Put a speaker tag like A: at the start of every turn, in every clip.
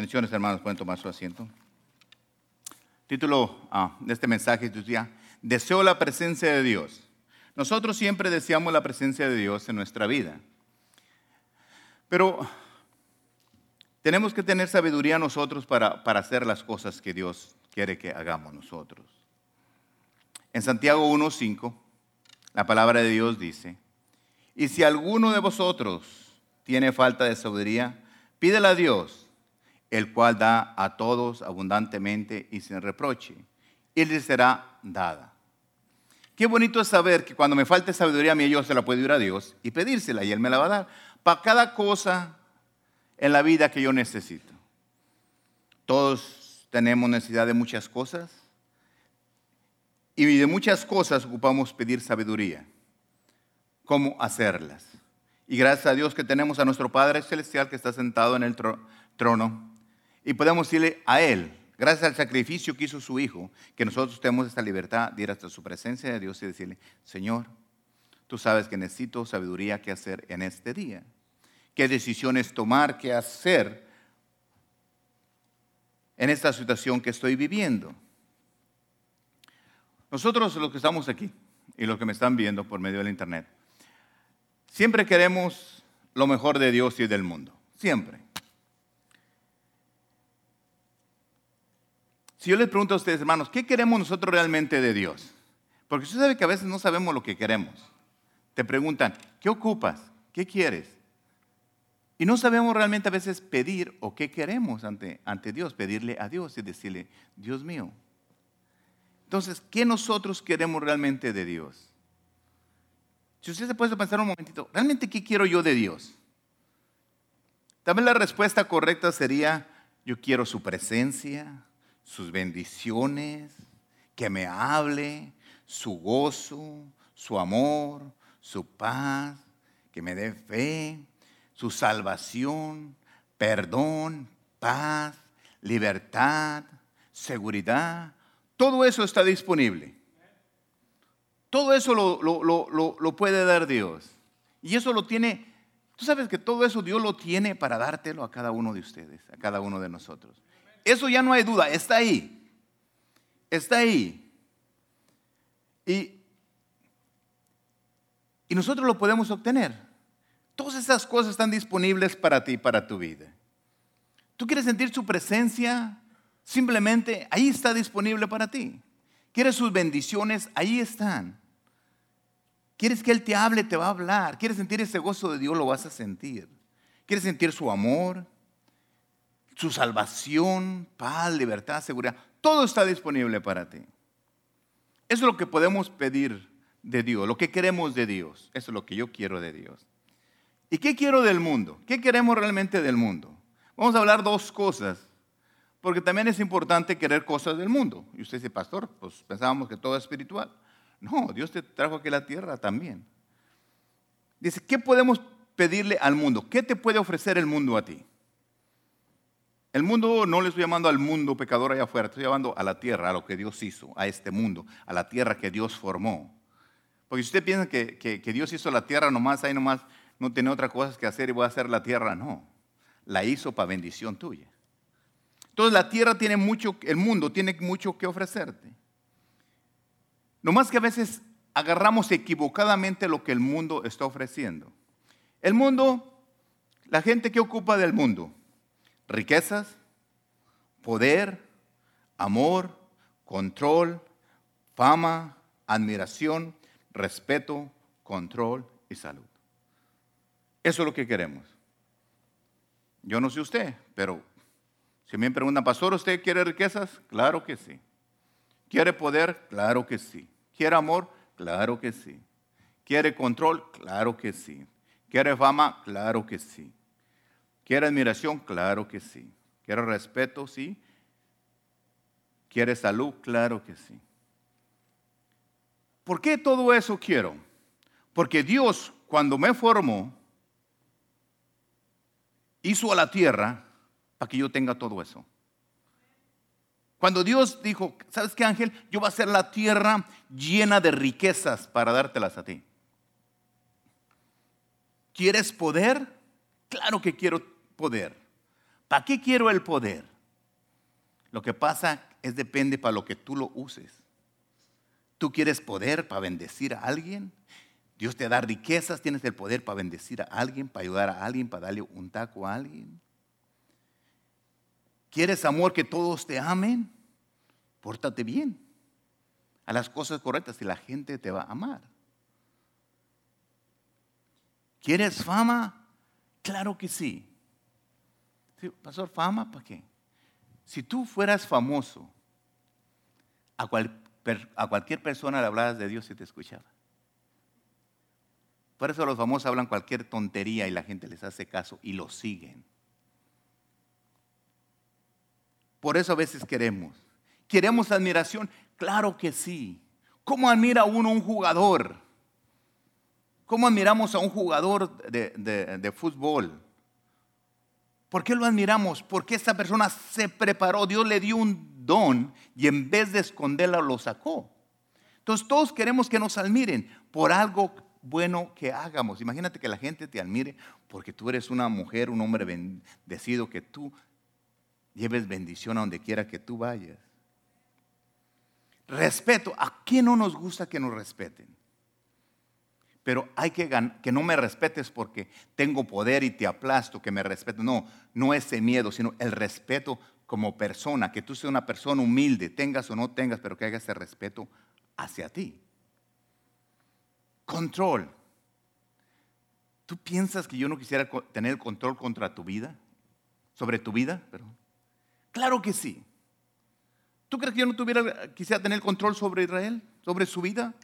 A: Bendiciones, hermanos, pueden tomar su asiento. Título ah, de este mensaje decía, deseo la presencia de Dios. Nosotros siempre deseamos la presencia de Dios en nuestra vida. Pero tenemos que tener sabiduría nosotros para, para hacer las cosas que Dios quiere que hagamos nosotros. En Santiago 1.5, la palabra de Dios dice, y si alguno de vosotros tiene falta de sabiduría, pídela a Dios el cual da a todos abundantemente y sin reproche, y le será dada. Qué bonito es saber que cuando me falte sabiduría a mí, yo se la puedo ir a Dios y pedírsela, y Él me la va a dar, para cada cosa en la vida que yo necesito. Todos tenemos necesidad de muchas cosas, y de muchas cosas ocupamos pedir sabiduría. ¿Cómo hacerlas? Y gracias a Dios que tenemos a nuestro Padre Celestial que está sentado en el trono y podemos decirle a Él, gracias al sacrificio que hizo su Hijo, que nosotros tenemos esta libertad de ir hasta su presencia de Dios y decirle, Señor, tú sabes que necesito sabiduría que hacer en este día. ¿Qué decisiones tomar, qué hacer en esta situación que estoy viviendo? Nosotros los que estamos aquí y los que me están viendo por medio del Internet, siempre queremos lo mejor de Dios y del mundo. Siempre. Si yo les pregunto a ustedes, hermanos, ¿qué queremos nosotros realmente de Dios? Porque usted sabe que a veces no sabemos lo que queremos. Te preguntan, ¿qué ocupas? ¿Qué quieres? Y no sabemos realmente a veces pedir o qué queremos ante, ante Dios, pedirle a Dios y decirle, Dios mío. Entonces, ¿qué nosotros queremos realmente de Dios? Si usted se puede pensar un momentito, ¿realmente qué quiero yo de Dios? También la respuesta correcta sería, yo quiero su presencia, sus bendiciones, que me hable, su gozo, su amor, su paz, que me dé fe, su salvación, perdón, paz, libertad, seguridad. Todo eso está disponible. Todo eso lo, lo, puede dar Dios. Y eso lo tiene, tú sabes que todo eso Dios lo tiene para dártelo a cada uno de ustedes, a cada uno de nosotros. Eso ya no hay duda, está ahí. Está ahí. Y, y nosotros lo podemos obtener. Todas esas cosas están disponibles para ti, para tu vida. ¿Tú quieres sentir su presencia? Simplemente ahí está disponible para ti. ¿Quieres sus bendiciones? Ahí están. ¿Quieres que Él te hable? Te va a hablar. ¿Quieres sentir ese gozo de Dios? Lo vas a sentir. ¿Quieres sentir su amor? Su salvación, paz, libertad, seguridad, todo está disponible para ti. Eso es lo que podemos pedir de Dios, lo que queremos de Dios. Eso es lo que yo quiero de Dios. ¿Y qué quiero del mundo? ¿Qué queremos realmente del mundo? Vamos a hablar dos cosas, porque también es importante querer cosas del mundo. Y usted dice, pastor, pues pensábamos que todo es espiritual. No, Dios te trajo aquí la tierra también. Dice, ¿qué podemos pedirle al mundo? ¿Qué te puede ofrecer el mundo a ti? El mundo no le estoy llamando al mundo pecador allá afuera, estoy llamando a la tierra, a lo que Dios hizo, a este mundo, a la tierra que Dios formó. Porque si usted piensa que, Dios hizo la tierra nomás, ahí nomás no tiene otra cosa que hacer y voy a hacer la tierra, no. La hizo para bendición tuya. Entonces la tierra tiene mucho, el mundo tiene mucho que ofrecerte. Nomás que a veces agarramos equivocadamente lo que el mundo está ofreciendo. El mundo, la gente que ocupa del mundo, riquezas, poder, amor, control, fama, admiración, respeto, control y salud. Eso es lo que queremos. Yo no sé usted, pero si me preguntan, pastor, ¿usted quiere riquezas? Claro que sí. ¿Quiere poder? Claro que sí. ¿Quiere amor? Claro que sí. ¿Quiere control? Claro que sí. ¿Quiere fama? Claro que sí. ¿Quiere admiración? Claro que sí. ¿Quiere respeto? Sí. ¿Quiere salud? Claro que sí. ¿Por qué todo eso quiero? Porque Dios, cuando me formó, hizo a la tierra para que yo tenga todo eso. Cuando Dios dijo, ¿sabes qué ángel? Yo voy a hacer la tierra llena de riquezas para dártelas a ti. ¿Quieres poder? Claro que quiero poder. ¿Para qué quiero el poder? Lo que pasa es depende para lo que tú lo uses. ¿Tú quieres poder para bendecir a alguien? Dios te da riquezas, tienes el poder para bendecir a alguien, para ayudar a alguien, para darle un taco a alguien. ¿Quieres amor que todos te amen? Pórtate bien a las cosas correctas y la gente te va a amar. ¿Quieres fama? Claro que sí. Pastor, ¿fama para qué? Si tú fueras famoso, a, a cualquier persona le hablabas de Dios y te escuchaba. Por eso los famosos hablan cualquier tontería y la gente les hace caso y lo siguen. Por eso a veces queremos. ¿Queremos admiración? Claro que sí. ¿Cómo admira uno un jugador? ¿Cómo admiramos a un jugador de, fútbol? ¿Por qué lo admiramos? Porque esa persona se preparó, Dios le dio un don y en vez de esconderlo lo sacó. Entonces todos queremos que nos admiren por algo bueno que hagamos. Imagínate que la gente te admire porque tú eres una mujer, un hombre bendecido, que tú lleves bendición a donde quiera que tú vayas. Respeto. ¿A quién no nos gusta que nos respeten? Pero hay que que no me respetes porque tengo poder y te aplasto, que me respeten. No, no ese miedo, sino el respeto como persona, que tú seas una persona humilde, tengas o no tengas, pero que hagas ese respeto hacia ti. Control. ¿Tú piensas que yo no quisiera tener control contra tu vida? ¿Sobre tu vida? Perdón. Claro que sí. ¿Tú crees que yo no tuviera, quisiera tener control sobre Israel, sobre su vida,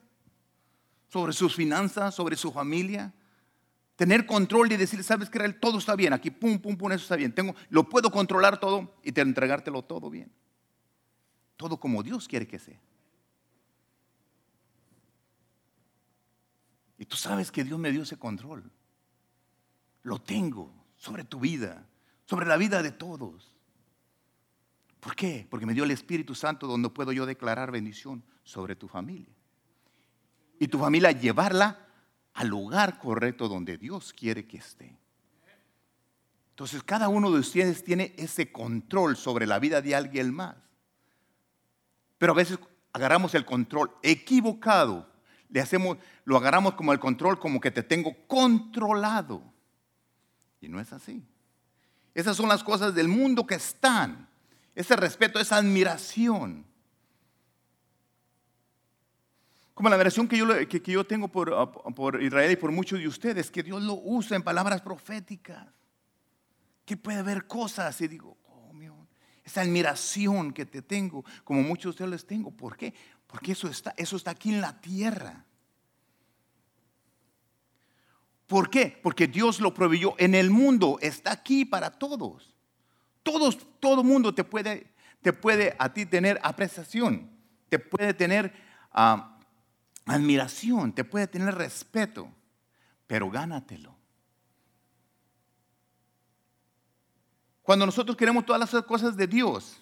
A: sobre sus finanzas, sobre su familia? Tener control y decir, sabes que todo está bien, aquí pum, pum, pum, eso está bien. Tengo, lo puedo controlar todo y te entregártelo todo bien. Todo como Dios quiere que sea. Y tú sabes que Dios me dio ese control. Lo tengo sobre tu vida, sobre la vida de todos. ¿Por qué? Porque me dio el Espíritu Santo donde puedo yo declarar bendición sobre tu familia. Y tu familia llevarla al lugar correcto donde Dios quiere que esté. Entonces cada uno de ustedes tiene ese control sobre la vida de alguien más. Pero a veces agarramos el control equivocado, le hacemos, lo agarramos como el control, como que te tengo controlado. Y no es así. Esas son las cosas del mundo que están ese respeto, esa admiración. Como la admiración que yo, que, yo tengo por, ah, por, Israel y por muchos de ustedes, que Dios lo usa en palabras proféticas. Que puede haber cosas y digo, oh, mi esa admiración que te tengo, como muchos de ustedes les tengo. ¿Por qué? Porque eso está, eso está aquí en la tierra. ¿Por qué? Porque Dios lo proveyó en el mundo, está aquí para todos. Todos, todo mundo te puede, te puede a ti tener apreciación, te puede tener ah, admiración, te puede tener respeto, pero gánatelo. Cuando nosotros queremos todas las cosas de Dios,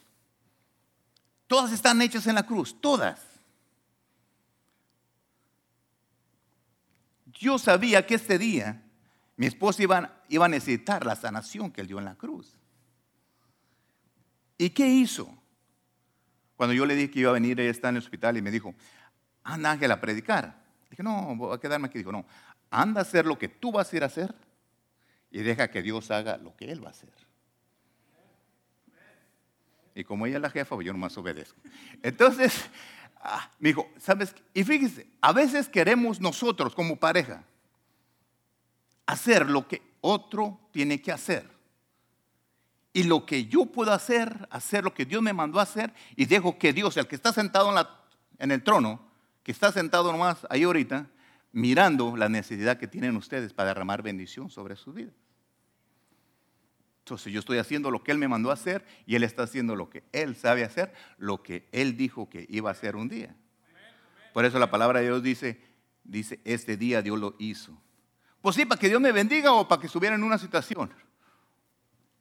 A: todas están hechas en la cruz, todas. Yo sabía que este día mi esposa iba, iba, a necesitar la sanación que él dio en la cruz. ¿Y qué hizo? Cuando yo le dije que iba a venir, ella está en el hospital y me dijo, anda Ángel a predicar. Dije, no, voy a quedarme aquí. Dijo, no, anda a hacer lo que tú vas a ir a hacer y deja que Dios haga lo que Él va a hacer. Y como ella es la jefa, pues yo nomás obedezco. Entonces, ah, me dijo, ¿sabes? Y fíjese, a veces queremos nosotros como pareja hacer lo que otro tiene que hacer y lo que yo puedo hacer, hacer lo que Dios me mandó a hacer y dejo que Dios, el que está sentado en, la, en el trono, que está sentado nomás ahí ahorita, mirando la necesidad que tienen ustedes para derramar bendición sobre su vida. Entonces yo estoy haciendo lo que Él me mandó a hacer y Él está haciendo lo que Él sabe hacer, lo que Él dijo que iba a hacer un día. Por eso la palabra de Dios dice, dice, este día Dios lo hizo. Pues sí, para que Dios me bendiga o para que estuviera en una situación.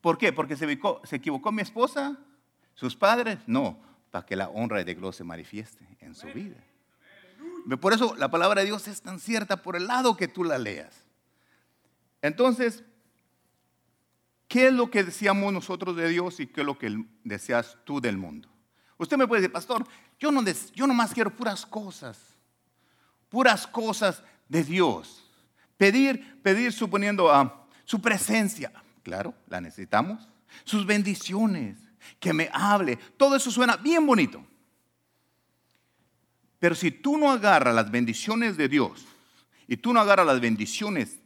A: ¿Por qué? Porque se equivocó, se equivocó mi esposa, sus padres. No, para que la honra de Dios se manifieste en su vida. Por eso la palabra de Dios es tan cierta por el lado que tú la leas. Entonces, ¿qué es lo que decíamos nosotros de Dios y qué es lo que deseas tú del mundo? Usted me puede decir, pastor, yo no, yo nomás quiero puras cosas, puras cosas de Dios. Pedir, pedir suponiendo a su presencia, claro, la necesitamos. Sus bendiciones, que me hable, todo eso suena bien bonito. Pero si tú no agarras las bendiciones de Dios y tú no agarras las bendiciones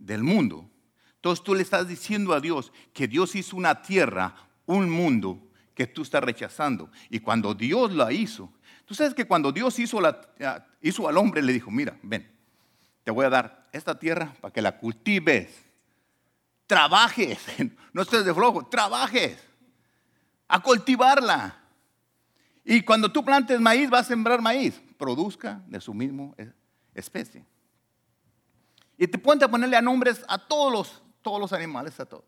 A: del mundo, entonces tú le estás diciendo a Dios que Dios hizo una tierra, un mundo que tú estás rechazando. Y cuando Dios la hizo, tú sabes que cuando Dios hizo, la, hizo al hombre, le dijo, mira, ven, te voy a dar esta tierra para que la cultives. Trabajes, no estés de flojo, trabajes a cultivarla. Y cuando tú plantes maíz, vas a sembrar maíz. Produzca de su mismo especie. Y te pueden ponerle a nombres a todos los, todos los animales, a todos.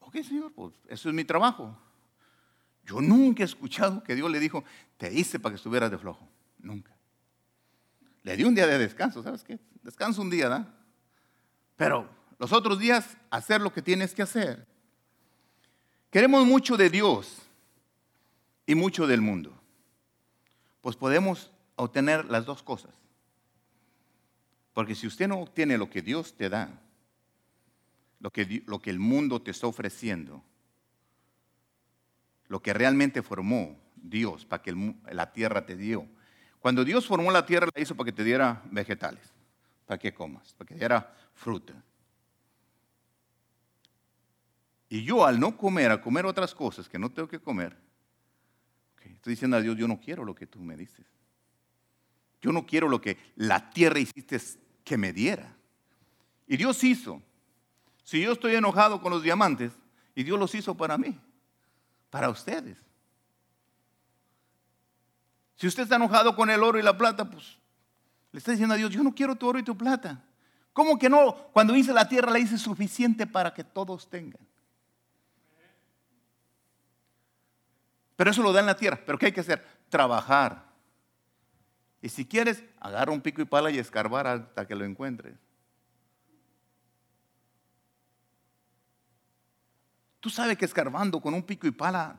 A: Ok, Señor, pues eso es mi trabajo. Yo nunca he escuchado que Dios le dijo, te hice para que estuvieras de flojo. Nunca. Le di un día de descanso, ¿sabes qué? Descanso un día, ¿da? Pero los otros días, hacer lo que tienes que hacer. Queremos mucho de Dios, y mucho del mundo, pues podemos obtener las dos cosas. Porque si usted no obtiene lo que Dios te da, lo que, lo que el mundo te está ofreciendo, lo que realmente formó Dios para que la tierra te dio. Cuando Dios formó la tierra, la hizo para que te diera vegetales, para que comas, para que diera fruta. Y yo al no comer, a comer otras cosas que no tengo que comer, Estoy diciendo a Dios, yo no quiero lo que tú me dices. Yo no quiero lo que la tierra hiciste que me diera. Y Dios hizo. Si yo estoy enojado con los diamantes, y Dios los hizo para mí, para ustedes. Si usted está enojado con el oro y la plata, pues le está diciendo a Dios, yo no quiero tu oro y tu plata. ¿Cómo que no? Cuando hice la tierra la hice suficiente para que todos tengan. Pero eso lo da en la tierra. ¿Pero qué hay que hacer? Trabajar. Y si quieres, agarra un pico y pala y escarbar hasta que lo encuentres. ¿Tú sabes que escarbando con un pico y pala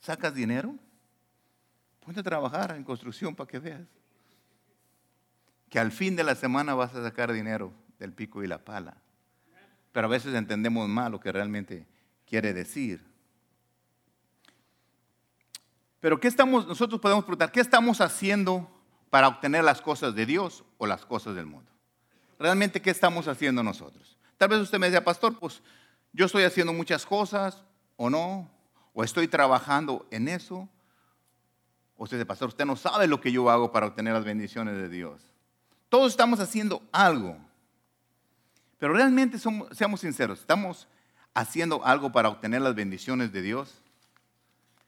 A: sacas dinero? Ponte a trabajar en construcción para que veas. Que al fin de la semana vas a sacar dinero del pico y la pala. Pero a veces entendemos mal lo que realmente quiere decir. Pero ¿qué estamos, nosotros podemos preguntar, ¿qué estamos haciendo para obtener las cosas de Dios o las cosas del mundo? Realmente, ¿qué estamos haciendo nosotros? Tal vez usted me diga, pastor, pues yo estoy haciendo muchas cosas o no, o estoy trabajando en eso. O usted dice, pastor, usted no sabe lo que yo hago para obtener las bendiciones de Dios. Todos estamos haciendo algo. Pero realmente, seamos sinceros, ¿estamos haciendo algo para obtener las bendiciones de Dios?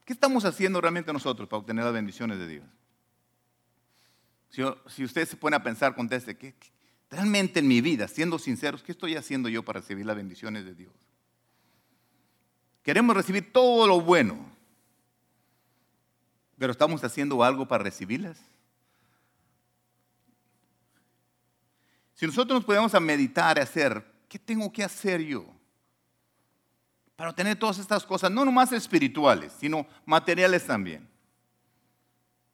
A: ¿Qué estamos haciendo realmente nosotros para obtener las bendiciones de Dios? Si, usted se pone a pensar, conteste, ¿qué, realmente en mi vida, siendo sinceros, ¿qué estoy haciendo yo para recibir las bendiciones de Dios? Queremos recibir todo lo bueno, pero ¿estamos haciendo algo para recibirlas? Si nosotros nos podemos a meditar, a hacer, ¿qué tengo que hacer yo? Para obtener todas estas cosas, no nomás espirituales, sino materiales también.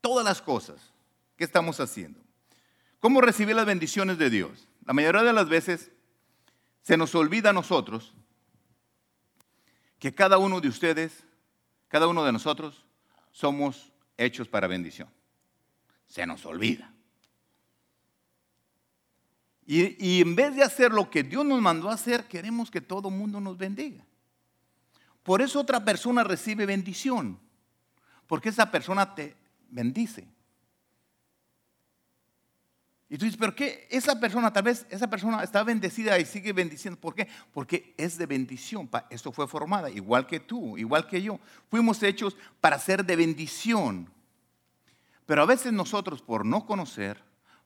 A: Todas las cosas que estamos haciendo. ¿Cómo recibir las bendiciones de Dios? La mayoría de las veces se nos olvida a nosotros que cada uno de ustedes, cada uno de nosotros, somos hechos para bendición. Se nos olvida. Y, y, en vez de hacer lo que Dios nos mandó a hacer, queremos que todo el mundo nos bendiga. Por eso otra persona recibe bendición, porque esa persona te bendice. Y tú dices, pero qué? Esa persona, tal vez esa persona está bendecida y sigue bendiciendo. ¿Por qué? Porque es de bendición. Esto fue formada, igual que tú, igual que yo. Fuimos hechos para ser de bendición. Pero a veces nosotros, por no conocer,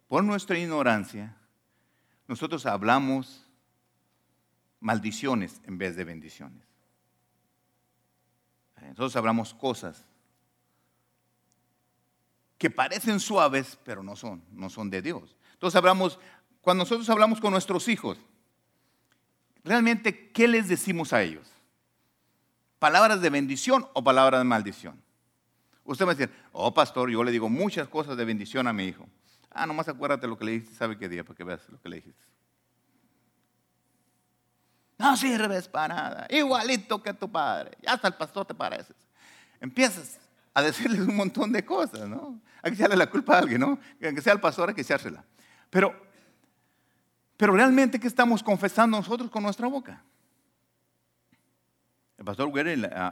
A: por nuestra ignorancia, nosotros hablamos maldiciones en vez de bendiciones. Nosotros hablamos cosas que parecen suaves, pero no son, no son de Dios. Entonces hablamos, cuando nosotros hablamos con nuestros hijos, realmente, ¿qué les decimos a ellos? ¿Palabras de bendición o palabras de maldición? Usted va a decir, oh pastor, yo le digo muchas cosas de bendición a mi hijo. Ah, nomás acuérdate lo que le dijiste, sabe qué día, para que veas lo que le dijiste. No sirves para nada, igualito que tu padre. Ya hasta el pastor te pareces. Empiezas a decirles un montón de cosas, ¿no? Hay que echarle la culpa a alguien, ¿no? Que sea el pastor, hay que echársela. Pero, pero realmente, ¿qué estamos confesando nosotros con nuestra boca? El pastor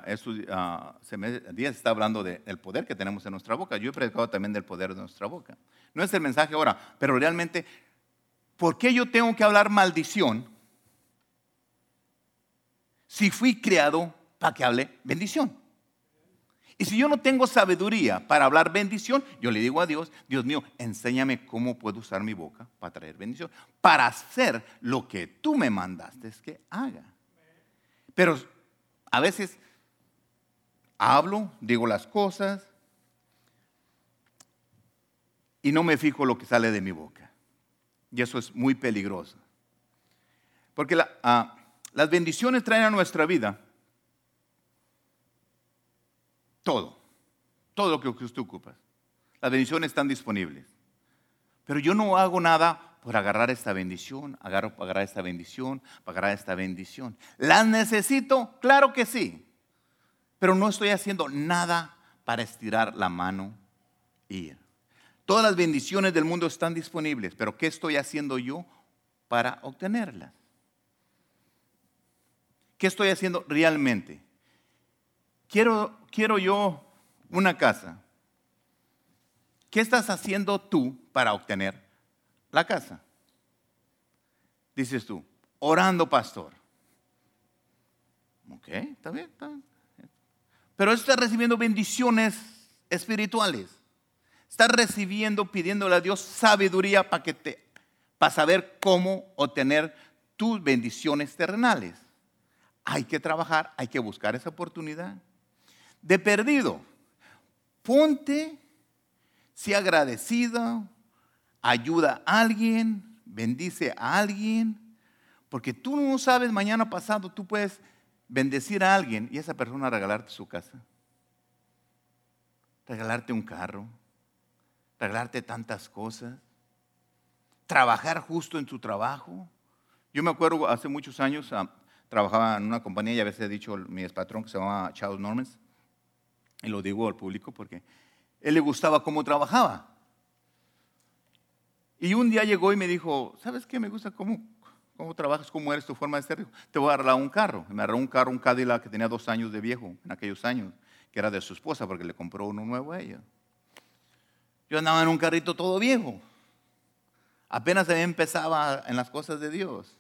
A: estos uh, días está hablando del poder que tenemos en nuestra boca. Yo he predicado también del poder de nuestra boca. No es el mensaje ahora, pero realmente, ¿por qué yo tengo que hablar maldición si fui creado para que hable bendición? Y si yo no tengo sabiduría para hablar bendición, yo le digo a Dios, Dios mío, enséñame cómo puedo usar mi boca para traer bendición, para hacer lo que tú me mandaste que haga. Pero a veces hablo, digo las cosas y no me fijo lo que sale de mi boca. Y eso es muy peligroso. Porque ah, las bendiciones traen a nuestra vida todo, todo lo que usted ocupa. Las bendiciones están disponibles. Pero yo no hago nada por agarrar esta bendición, agarro agarrar esta bendición, para agarrar esta bendición. ¿Las necesito? Claro que sí. Pero no estoy haciendo nada para estirar la mano y ir. Todas las bendiciones del mundo están disponibles, pero ¿qué estoy haciendo yo para obtenerlas? ¿Qué estoy haciendo realmente? Quiero, quiero yo una casa. ¿Qué estás haciendo tú para obtener la casa? Dices tú, orando pastor. Ok, está bien, está bien. Pero estás recibiendo bendiciones espirituales. Estás recibiendo, pidiéndole a Dios sabiduría para que para saber cómo obtener tus bendiciones terrenales. Hay que trabajar, hay que buscar esa oportunidad. De perdido, ponte, sea agradecido, ayuda a alguien, bendice a alguien, porque tú no sabes mañana pasado, tú puedes bendecir a alguien y esa persona regalarte su casa, regalarte un carro, regalarte tantas cosas, trabajar justo en su trabajo. Yo me acuerdo hace muchos años, trabajaba en una compañía, ya veces he dicho mi patrón que se llamaba Charles Normans, y lo digo al público porque él le gustaba cómo trabajaba. Y un día llegó y me dijo, ¿sabes qué? Me gusta cómo, cómo trabajas, cómo eres tu forma de ser. Te voy a arreglar un carro. Me arregló un carro, un Cadillac que tenía dos años de viejo en aquellos años, que era de su esposa porque le compró uno nuevo a ella. Yo andaba en un carrito todo viejo. Apenas empezaba en las cosas de Dios.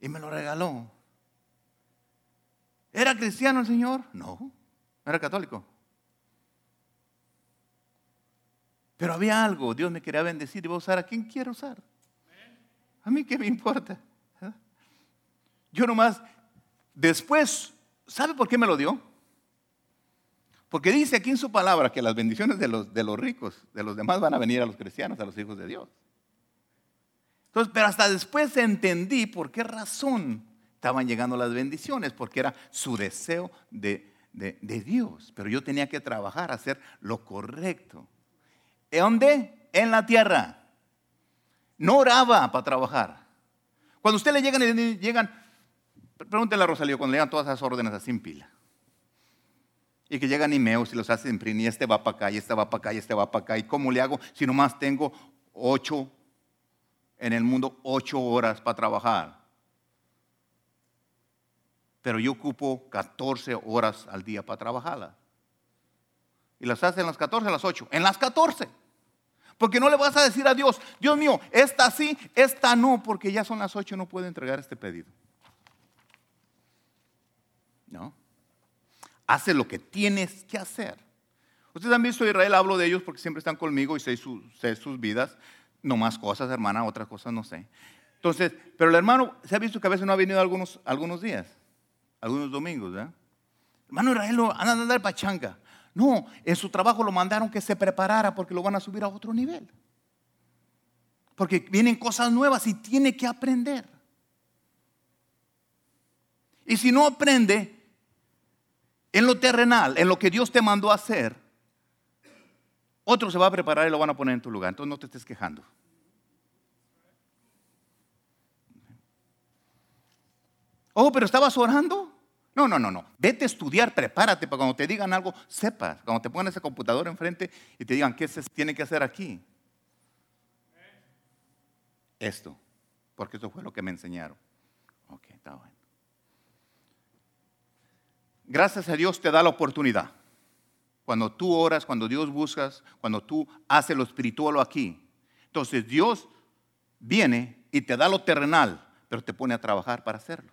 A: Y me lo regaló. ¿Era cristiano el Señor? No, era católico. Pero había algo, Dios me quería bendecir y va a usar a quien quiero usar. A mí qué me importa. Yo nomás, después, ¿sabe por qué me lo dio? Porque dice aquí en su palabra que las bendiciones de los, de los ricos, de los demás, van a venir a los cristianos, a los hijos de Dios. Pero hasta después entendí por qué razón estaban llegando las bendiciones, porque era su deseo de, de Dios. Pero yo tenía que trabajar, hacer lo correcto. ¿En dónde? En la tierra. No oraba para trabajar. Cuando usted le llegan, llegan, pregúntele a Rosalío, cuando le llegan todas esas órdenes así en pila. Y que llegan emails y los hacen imprimir, y este va para acá, y este va para acá, y este va para acá. ¿Y cómo le hago si nomás tengo ocho, en el mundo, ocho horas para trabajar? Pero yo ocupo 14 horas al día para trabajarla. Y las hace en las 14, en las 8. En las 14. Porque no le vas a decir a Dios, Dios mío, esta sí, esta no, porque ya son las 8 y no puedo entregar este pedido. No. Hace lo que tienes que hacer. Ustedes han visto a Israel, hablo de ellos porque siempre están conmigo y sé sus vidas. No más cosas, hermana, otras cosas no sé. Entonces, pero el hermano se ha visto que a veces no ha venido algunos, algunos días, algunos domingos, ¿verdad? Hermano Israel, anda a andar pachanga. No, en su trabajo lo mandaron que se preparara porque lo van a subir a otro nivel. Porque vienen cosas nuevas y tiene que aprender. Y si no aprende en lo terrenal, en lo que Dios te mandó a hacer, otro se va a preparar y lo van a poner en tu lugar. Entonces no te estés quejando. Oh, pero estabas orando. No, no, no, no. Vete a estudiar, prepárate para cuando te digan algo, sepas. Cuando te pongan ese computador enfrente y te digan qué se tiene que hacer aquí. Esto, porque eso fue lo que me enseñaron. Ok, está bueno. Gracias a Dios te da la oportunidad. Cuando tú oras, cuando Dios buscas, cuando tú haces lo espiritual aquí. Entonces Dios viene y te da lo terrenal, pero te pone a trabajar para hacerlo.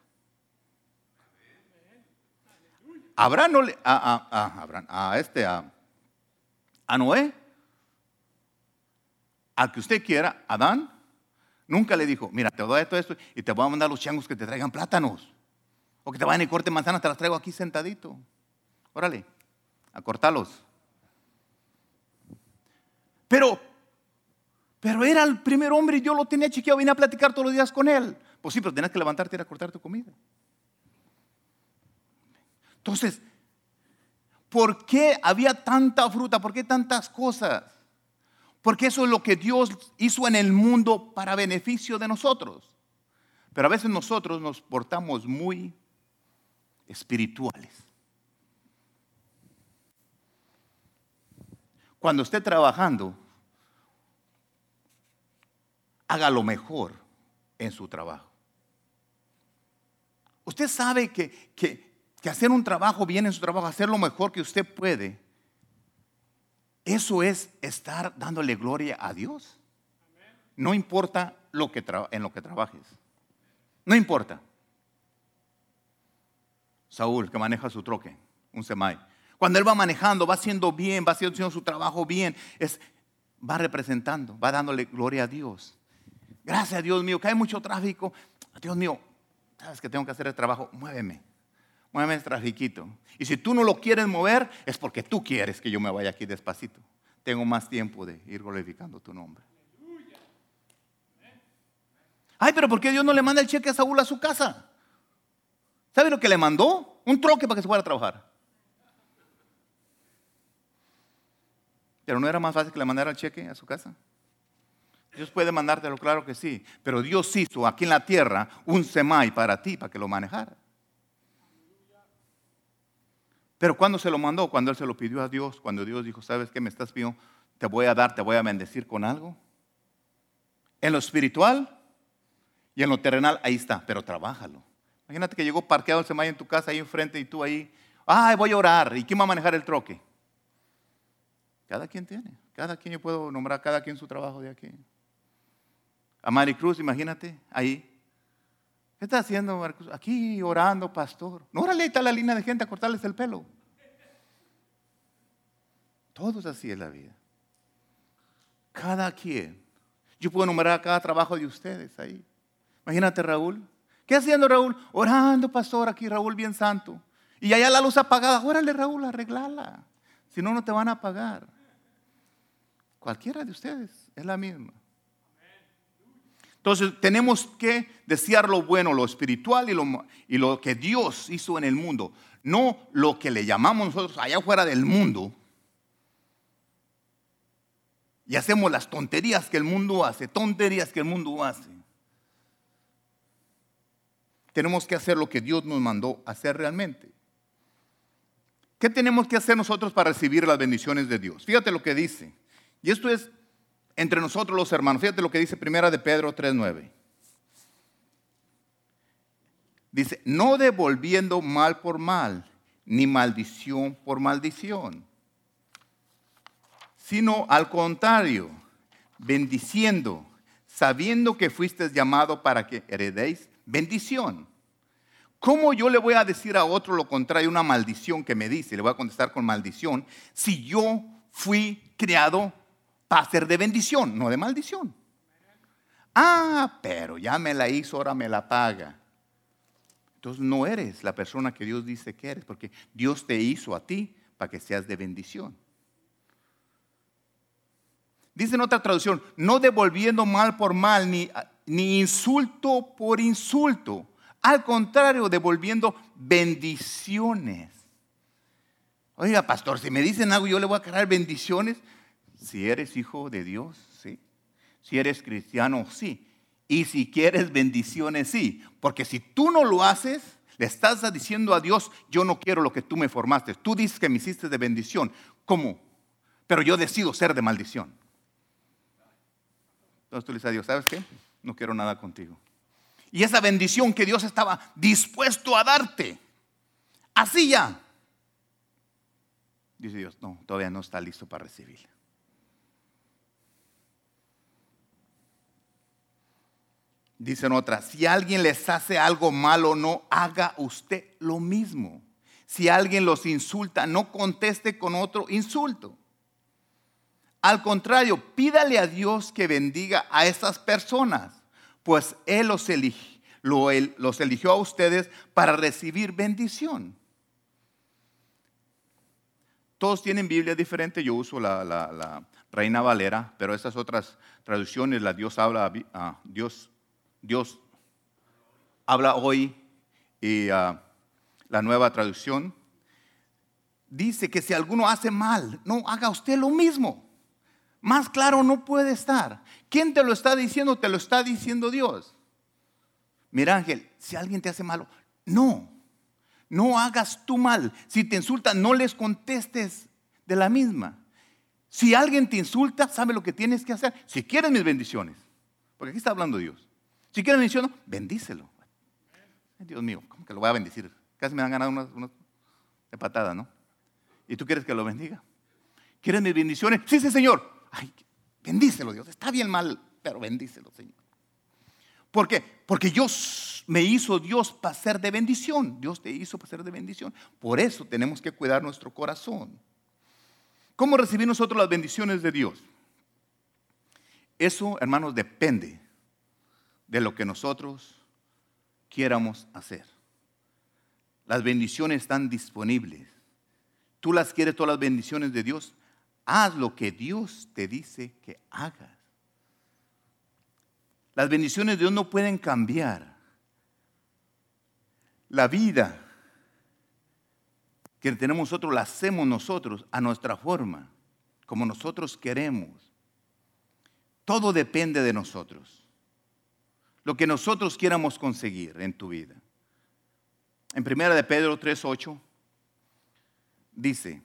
A: Abraham no le, a, a, este, a, a Noé, al que usted quiera, Adán, nunca le dijo, mira, te voy a todo esto y te voy a mandar los changos que te traigan plátanos. O que te vayan y corte manzanas, te las traigo aquí sentadito. Órale, a cortarlos. Pero, pero era el primer hombre y yo lo tenía chiquito, vine a platicar todos los días con él. Pues sí, pero tenías que levantarte y ir a cortar tu comida. Entonces, ¿por qué había tanta fruta? ¿Por qué tantas cosas? Porque eso es lo que Dios hizo en el mundo para beneficio de nosotros. Pero a veces nosotros nos portamos muy espirituales. Cuando esté trabajando, haga lo mejor en su trabajo. Usted sabe que, que, hacer un trabajo bien en su trabajo, hacer lo mejor que usted puede, eso es estar dándole gloria a Dios. No importa lo que en lo que trabajes. No importa. Saúl, que maneja su troque, un semai. Cuando él va manejando, va haciendo bien, va haciendo su trabajo bien, es, va representando, va dándole gloria a Dios. Gracias Dios mío, que hay mucho tráfico. Dios mío, sabes que tengo que hacer el trabajo, muéveme muéveme trafiquito. Y si tú no lo quieres mover, es porque tú quieres que yo me vaya aquí despacito. Tengo más tiempo de ir glorificando tu nombre. Ay, pero ¿por qué Dios no le manda el cheque a Saúl a su casa? ¿Sabe lo que le mandó? Un troque para que se fuera a trabajar. Pero no era más fácil que le mandara el cheque a su casa. Dios puede mandártelo, claro que sí. Pero Dios hizo aquí en la tierra un semai para ti, para que lo manejara. Pero cuando se lo mandó, cuando él se lo pidió a Dios, cuando Dios dijo, ¿sabes qué me estás pidiendo? Te voy a dar, te voy a bendecir con algo. En lo espiritual y en lo terrenal, ahí está, pero trabájalo. Imagínate que llegó parqueado el semai en tu casa ahí enfrente y tú ahí, ay, voy a orar. ¿Y quién va a manejar el troque? Cada quien tiene, cada quien yo puedo nombrar cada quien su trabajo de aquí. A Maricruz, imagínate, ahí, ¿Qué está haciendo Marcos? Aquí orando, pastor. No, órale, está la línea de gente a cortarles el pelo. Todos así es la vida. Cada quien. Yo puedo enumerar cada trabajo de ustedes ahí. Imagínate Raúl. ¿Qué haciendo Raúl? Orando, pastor, aquí Raúl bien santo. Y allá la luz apagada. Órale Raúl, arreglala. Si no, no te van a pagar. Cualquiera de ustedes es la misma. Entonces tenemos que desear lo bueno, lo espiritual y lo, y lo que Dios hizo en el mundo, no lo que le llamamos nosotros allá afuera del mundo. Y hacemos las tonterías que el mundo hace, tonterías que el mundo hace. Tenemos que hacer lo que Dios nos mandó hacer realmente. ¿Qué tenemos que hacer nosotros para recibir las bendiciones de Dios? Fíjate lo que dice. Y esto es entre nosotros los hermanos. Fíjate lo que dice Primera de Pedro 3.9. Dice, no devolviendo mal por mal, ni maldición por maldición, sino al contrario, bendiciendo, sabiendo que fuiste llamado para que heredéis bendición. ¿Cómo yo le voy a decir a otro lo contrario, una maldición que me dice? Le voy a contestar con maldición, si yo fui creado para ser de bendición, no de maldición. Ah, pero ya me la hizo, ahora me la paga. Entonces no eres la persona que Dios dice que eres, porque Dios te hizo a ti para que seas de bendición. Dice en otra traducción, no devolviendo mal por mal, ni, ni insulto por insulto. Al contrario, devolviendo bendiciones. Oiga, pastor, si me dicen algo, yo le voy a cargar bendiciones. Si eres hijo de Dios, sí. Si eres cristiano, sí. Y si quieres bendiciones, sí. Porque si tú no lo haces, le estás diciendo a Dios, yo no quiero lo que tú me formaste. Tú dices que me hiciste de bendición. ¿Cómo? Pero yo decido ser de maldición. Entonces tú le dices a Dios, ¿sabes qué? No quiero nada contigo. Y esa bendición que Dios estaba dispuesto a darte, así ya. Dice Dios, no, todavía no está listo para recibirla. Dicen otras, si alguien les hace algo malo, no haga usted lo mismo. Si alguien los insulta, no conteste con otro insulto. Al contrario, pídale a Dios que bendiga a esas personas, pues Él los, eligió a ustedes para recibir bendición. Todos tienen Biblia diferente, yo uso la, Reina Valera, pero esas otras traducciones, la Dios habla, uh, Dios Dios habla hoy y ah, la nueva traducción dice que si alguno hace mal, no haga usted lo mismo. Más claro no puede estar. ¿Quién te lo está diciendo? Te lo está diciendo Dios. Mira Ángel, si alguien te hace malo, no, no hagas tú mal. Si te insultan, no les contestes de la misma. Si alguien te insulta, sabe lo que tienes que hacer. Si quieres mis bendiciones, porque aquí está hablando Dios. Si quieres bendición, bendícelo. Dios mío, ¿cómo que lo voy a bendecir? Casi me dan ganas unas, de patada, ¿no? ¿Y tú quieres que lo bendiga? ¿Quieres mis bendiciones? Sí, sí, Señor. Ay, bendícelo, Dios. Está bien mal, pero bendícelo, Señor. ¿Por qué? Porque Dios me hizo Dios para ser de bendición. Dios te hizo para ser de bendición. Por eso tenemos que cuidar nuestro corazón. ¿Cómo recibir nosotros las bendiciones de Dios? Eso, hermanos, depende de lo que nosotros quieramos hacer. Las bendiciones están disponibles. Tú las quieres todas las bendiciones de Dios. Haz lo que Dios te dice que hagas. Las bendiciones de Dios no pueden cambiar. La vida que tenemos nosotros la hacemos nosotros a nuestra forma, como nosotros queremos. Todo depende de nosotros lo que nosotros quieramos conseguir en tu vida. En primera de Pedro 3:8 dice,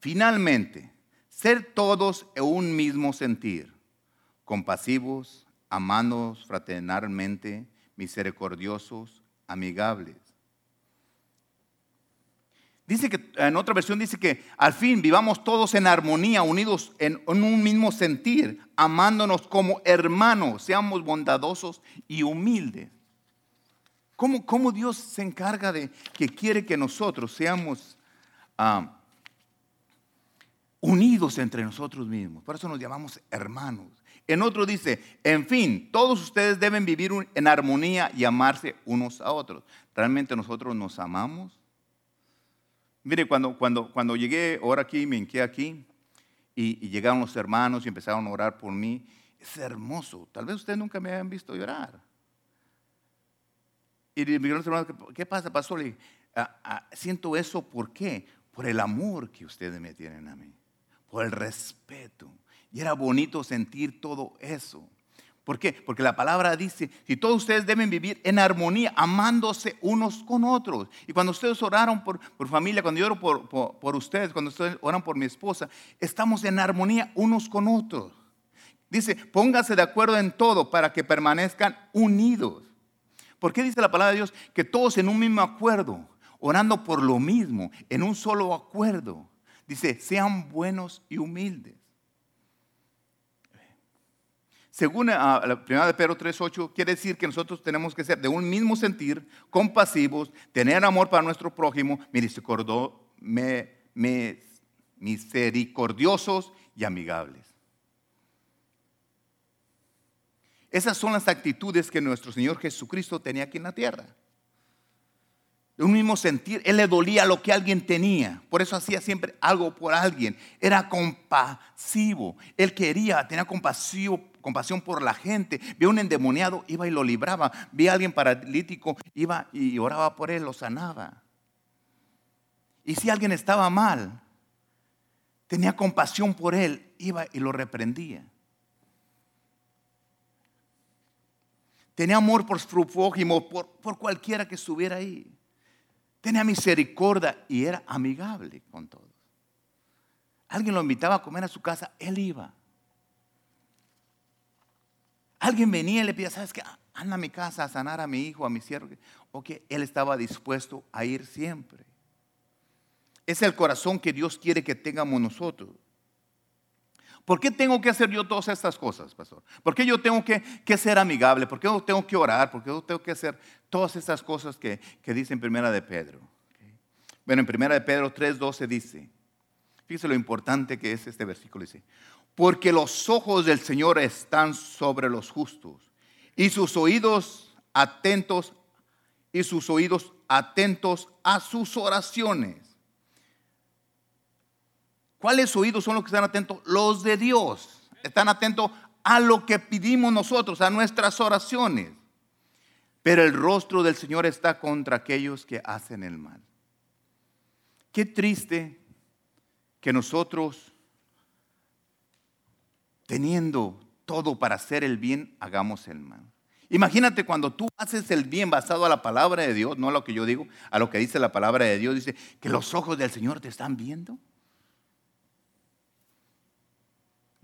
A: finalmente, ser todos en un mismo sentir, compasivos, amados fraternalmente, misericordiosos, amigables Dice que en otra versión dice que al fin vivamos todos en armonía, unidos en, un mismo sentir, amándonos como hermanos, seamos bondadosos y humildes. ¿Cómo, cómo Dios se encarga de que quiere que nosotros seamos ah, unidos entre nosotros mismos? Por eso nos llamamos hermanos. En otro dice, en fin, todos ustedes deben vivir en armonía y amarse unos a otros. ¿Realmente nosotros nos amamos? Mire, cuando, cuando, cuando llegué ahora aquí, me hinqué aquí, y, llegaron los hermanos y empezaron a orar por mí, es hermoso. Tal vez ustedes nunca me hayan visto llorar. Y me dijeron los hermanos, ¿qué pasa, pastor? Le ah, ah, siento eso, ¿por qué? Por el amor que ustedes me tienen a mí, por el respeto. Y era bonito sentir todo eso. ¿Por qué? Porque la palabra dice, si todos ustedes deben vivir en armonía, amándose unos con otros. Y cuando ustedes oraron por, familia, cuando yo oro por, por, ustedes, cuando ustedes oran por mi esposa, estamos en armonía unos con otros. Dice, pónganse de acuerdo en todo para que permanezcan unidos. ¿Por qué dice la palabra de Dios? Que todos en un mismo acuerdo, orando por lo mismo, en un solo acuerdo. Dice, sean buenos y humildes. Según ah, la primera de Pedro 3.8, quiere decir que nosotros tenemos que ser de un mismo sentir, compasivos, tener amor para nuestro prójimo, misericordiosos y amigables. Esas son las actitudes que nuestro Señor Jesucristo tenía aquí en la tierra. Un mismo sentir, Él le dolía lo que alguien tenía. Por eso hacía siempre algo por alguien. Era compasivo. Él quería, tenía compasión por la gente. Vio un endemoniado, iba y lo libraba. Vi a alguien paralítico, iba y oraba por él, lo sanaba. Y si alguien estaba mal, tenía compasión por él, iba y lo reprendía. Tenía amor por su prójimo, por, por cualquiera que estuviera ahí. Tenía misericordia y era amigable con todos. Alguien lo invitaba a comer a su casa, él iba. Alguien venía y le pedía, ¿sabes qué? Anda a mi casa a sanar a mi hijo, a mi siervo. O que él estaba dispuesto a ir siempre. Es el corazón que Dios quiere que tengamos nosotros. ¿Por qué tengo que hacer yo todas estas cosas, pastor? ¿Por qué yo tengo que, ser amigable? ¿Por qué yo tengo que orar? ¿Por qué yo tengo que hacer todas estas cosas que, que dice en Primera de Pedro? Bueno, en Primera de Pedro 3.12 dice, fíjese lo importante que es este versículo, dice, porque los ojos del Señor están sobre los justos y sus oídos atentos y sus oídos atentos a sus oraciones. ¿Cuáles oídos son los que están atentos? Los de Dios. Están atentos a lo que pedimos nosotros, a nuestras oraciones. Pero el rostro del Señor está contra aquellos que hacen el mal. Qué triste que nosotros, teniendo todo para hacer el bien, hagamos el mal. Imagínate cuando tú haces el bien basado a la palabra de Dios, no a lo que yo digo, a lo que dice la palabra de Dios, dice que los ojos del Señor te están viendo.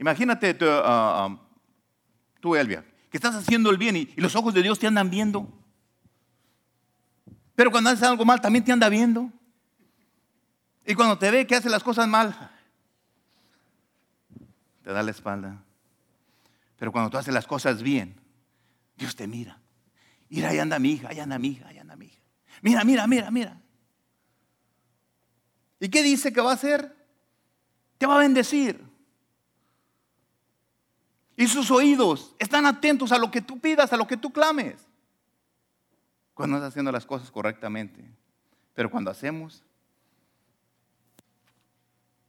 A: Imagínate uh, um, tú, Elvia, que estás haciendo el bien y, los ojos de Dios te andan viendo. Pero cuando haces algo mal, también te anda viendo. Y cuando te ve que haces las cosas mal, te da la espalda. Pero cuando tú haces las cosas bien, Dios te mira. Mira, ahí anda mi hija, ahí anda mi hija, ahí anda mi hija. Mira, mira, mira, mira. ¿Y qué dice que va a hacer? Te va a bendecir. Y sus oídos están atentos a lo que tú pidas, a lo que tú clames. Cuando estás haciendo las cosas correctamente. Pero cuando hacemos,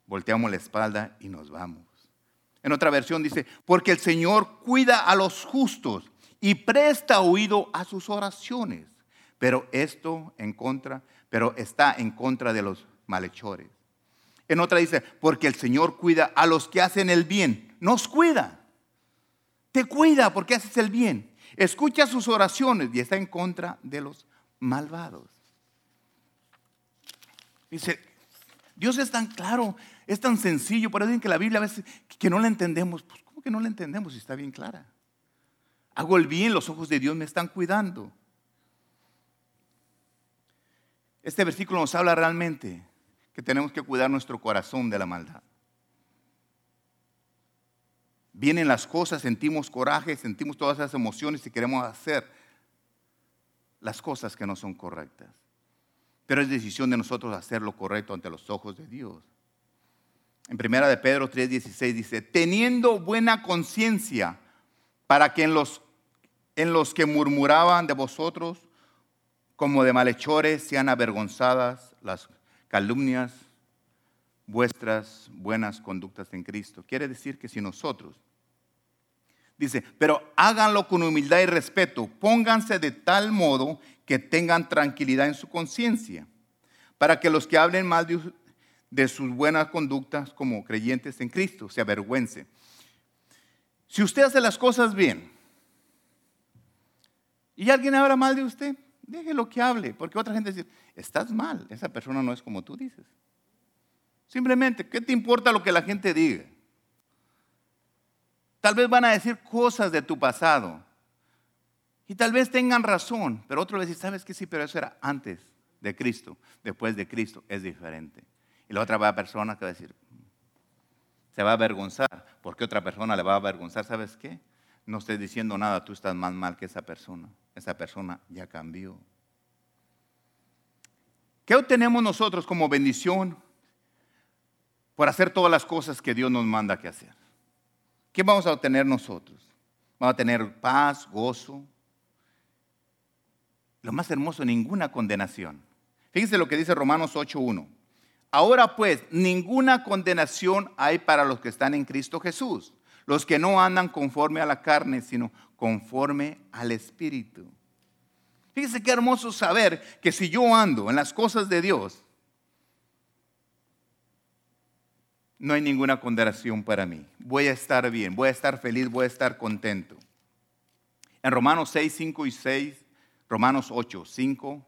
A: volteamos la espalda y nos vamos. En otra versión dice, porque el Señor cuida a los justos y presta oído a sus oraciones. Pero esto en contra, pero está en contra de los malhechores. En otra dice, porque el Señor cuida a los que hacen el bien. Nos cuida. Te cuida porque haces el bien. Escucha sus oraciones y está en contra de los malvados. Dice, Dios es tan claro, es tan sencillo. Por eso que la Biblia a veces que no la entendemos. Pues, ¿cómo que no la entendemos si está bien clara? Hago el bien, los ojos de Dios me están cuidando. Este versículo nos habla realmente que tenemos que cuidar nuestro corazón de la maldad. Vienen las cosas, sentimos coraje, sentimos todas esas emociones y queremos hacer las cosas que no son correctas. Pero es decisión de nosotros hacer lo correcto ante los ojos de Dios. En primera de Pedro 3:16 dice, teniendo buena conciencia para que en los, en los que murmuraban de vosotros como de malhechores sean avergonzadas las calumnias vuestras buenas conductas en Cristo. Quiere decir que si nosotros, dice, pero háganlo con humildad y respeto, pónganse de tal modo que tengan tranquilidad en su conciencia, para que los que hablen mal de, sus buenas conductas como creyentes en Cristo se avergüencen. Si usted hace las cosas bien y alguien habla mal de usted, déjelo que hable, porque otra gente dice, estás mal, esa persona no es como tú dices. Simplemente, ¿qué te importa lo que la gente diga? Tal vez van a decir cosas de tu pasado. Y tal vez tengan razón, pero otro le dice, ¿sabes qué? Sí, pero eso era antes de Cristo. Después de Cristo es diferente. Y la otra persona que va a decir, se va a avergonzar. porque otra persona le va a avergonzar? ¿Sabes qué? No estoy diciendo nada, tú estás más mal que esa persona. Esa persona ya cambió. ¿Qué obtenemos nosotros como bendición por hacer todas las cosas que Dios nos manda que hacer. ¿Qué vamos a obtener nosotros? Vamos a tener paz, gozo. Lo más hermoso, ninguna condenación. Fíjense lo que dice Romanos 8.1. Ahora pues, ninguna condenación hay para los que están en Cristo Jesús, los que no andan conforme a la carne, sino conforme al Espíritu. Fíjese qué hermoso saber que si yo ando en las cosas de Dios, no hay ninguna condenación para mí. Voy a estar bien, voy a estar feliz, voy a estar contento. En Romanos 6, 5 y 6, Romanos 8, 5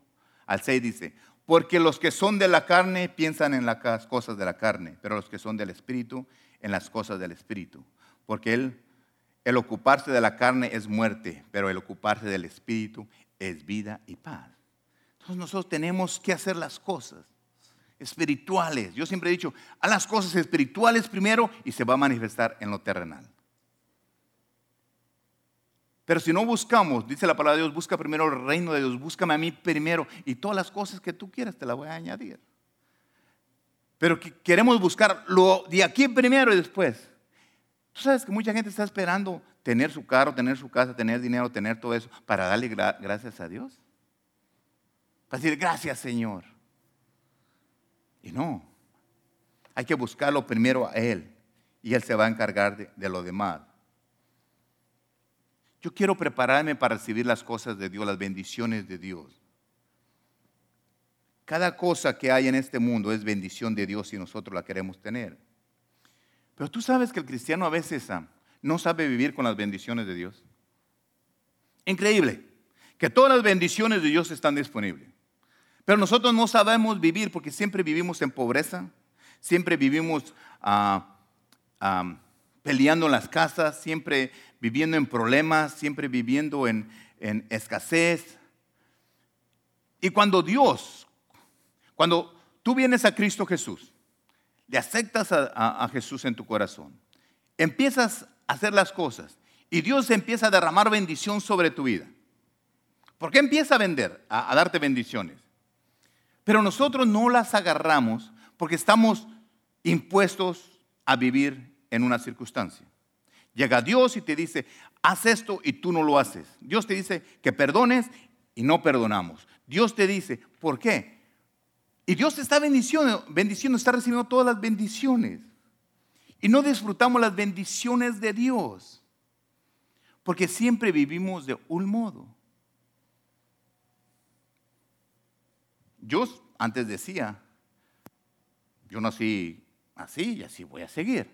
A: al 6 dice, porque los que son de la carne piensan en las cosas de la carne, pero los que son del Espíritu en las cosas del Espíritu. Porque el, el ocuparse de la carne es muerte, pero el ocuparse del Espíritu es vida y paz. Entonces nosotros tenemos que hacer las cosas espirituales. Yo siempre he dicho, a las cosas espirituales primero y se va a manifestar en lo terrenal. Pero si no buscamos, dice la palabra de Dios, busca primero el reino de Dios, búscame a mí primero y todas las cosas que tú quieras te las voy a añadir. Pero queremos buscar lo de aquí primero y después. Tú sabes que mucha gente está esperando tener su carro, tener su casa, tener dinero, tener todo eso para darle gracias a Dios. Para decir gracias Señor. Y no, hay que buscarlo primero a Él y Él se va a encargar de, lo demás. Yo quiero prepararme para recibir las cosas de Dios, las bendiciones de Dios. Cada cosa que hay en este mundo es bendición de Dios y nosotros la queremos tener. Pero tú sabes que el cristiano a veces ah, no sabe vivir con las bendiciones de Dios. Increíble, que todas las bendiciones de Dios están disponibles. Pero nosotros no sabemos vivir porque siempre vivimos en pobreza, siempre vivimos ah, ah, peleando en las casas, siempre viviendo en problemas, siempre viviendo en, escasez. Y cuando Dios, cuando tú vienes a Cristo Jesús, le aceptas a, Jesús en tu corazón, empiezas a hacer las cosas y Dios empieza a derramar bendición sobre tu vida. ¿Por qué empieza a vender, a darte bendiciones? Pero nosotros no las agarramos porque estamos impuestos a vivir en una circunstancia. Llega Dios y te dice, haz esto y tú no lo haces. Dios te dice que perdones y no perdonamos. Dios te dice, ¿por qué? Y Dios te está bendiciendo, bendiciendo, está recibiendo todas las bendiciones. Y no disfrutamos las bendiciones de Dios. Porque siempre vivimos de un modo. Yo antes decía, yo nací así y así voy a seguir.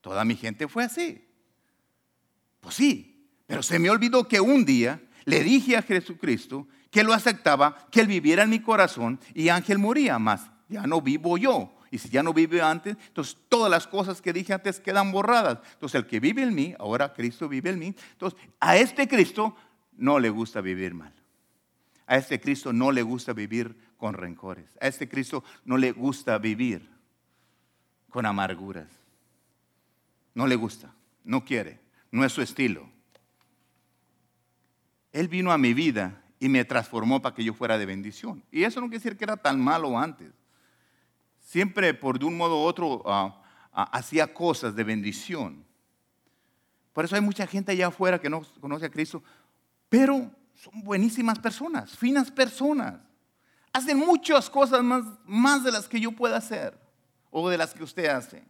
A: Toda mi gente fue así. Pues sí, pero se me olvidó que un día le dije a Jesucristo que lo aceptaba, que Él viviera en mi corazón y Ángel moría más. Ya no vivo yo. Y si ya no vive antes, entonces todas las cosas que dije antes quedan borradas. Entonces el que vive en mí, ahora Cristo vive en mí. Entonces a este Cristo no le gusta vivir mal. A este Cristo no le gusta vivir con rencores. A este Cristo no le gusta vivir con amarguras. No le gusta, no quiere, no es su estilo. Él vino a mi vida y me transformó para que yo fuera de bendición. Y eso no quiere decir que era tan malo antes. Siempre por de un modo u otro ah, ah, hacía cosas de bendición. Por eso hay mucha gente allá afuera que no conoce a Cristo, pero son buenísimas personas, finas personas. Hacen muchas cosas más, más de las que yo pueda hacer o de las que usted hace.